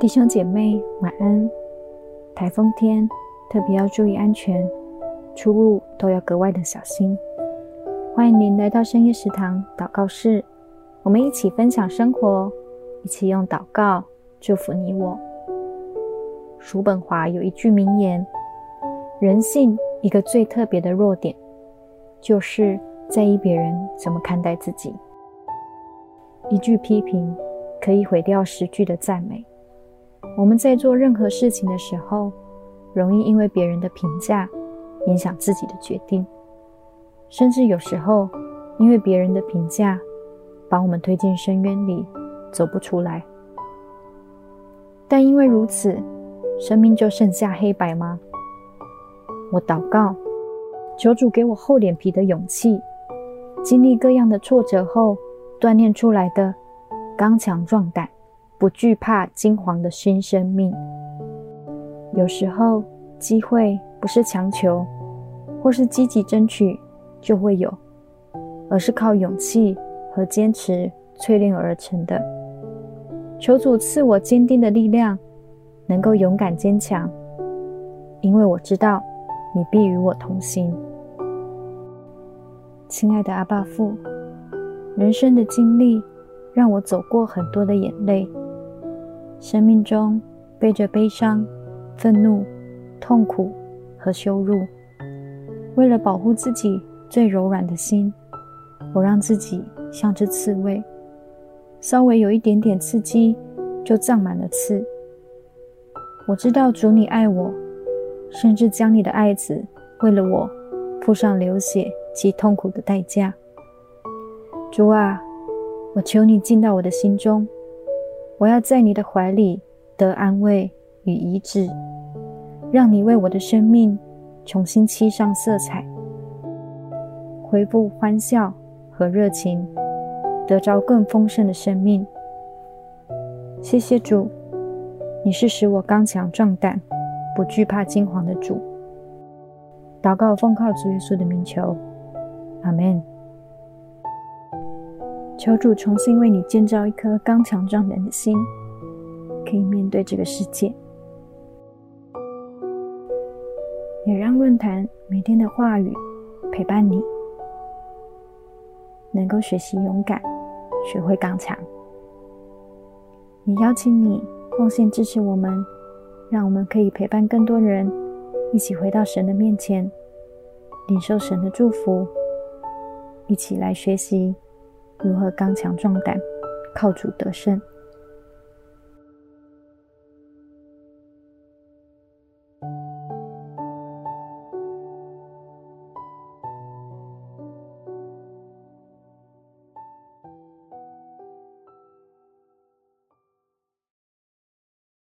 弟兄姐妹晚安。台风天特别要注意安全，出入都要格外的小心。欢迎您来到深夜食堂祷告室，我们一起分享生活，一起用祷告祝福你我。叔本华有一句名言：人性一个最特别的弱点，就是在意别人怎么看待自己。一句批评可以毁掉十句的赞美。我们在做任何事情的时候，容易因为别人的评价影响自己的决定，甚至有时候因为别人的评价把我们推进深渊里，走不出来。但因为如此，生命就剩下黑白吗？我祷告，求主给我厚脸皮的勇气，经历各样的挫折后锻炼出来的刚强壮胆。不惧怕惊惶的新生命。有时候机会不是强求，或是积极争取就会有，而是靠勇气和坚持淬炼而成的。求主赐我坚定的力量，能够勇敢坚强，因为我知道你必与我同行。亲爱的阿爸父，人生的经历让我走过很多的眼泪。生命中背着悲伤、愤怒、痛苦和羞辱，为了保护自己最柔软的心，我让自己像只刺猬，稍微有一点点刺激就胀满了刺。我知道主你爱我，甚至将你的爱子为了我付上流血及痛苦的代价。主啊，我求你进到我的心中。我要在你的怀里得安慰与医治，让你为我的生命重新漆上色彩，恢复欢笑和热情，得着更丰盛的生命。谢谢主，你是使我刚强壮胆、不惧怕惊惶的主。祷告奉靠主耶稣的名求，阿门。求主重新为你建造一颗刚强壮胆的心，可以面对这个世界。也让论坛每天的话语陪伴你，能够学习勇敢，学会刚强。也邀请你奉献支持我们，让我们可以陪伴更多人一起回到神的面前，领受神的祝福，一起来学习。如何刚强壮胆，靠主得胜。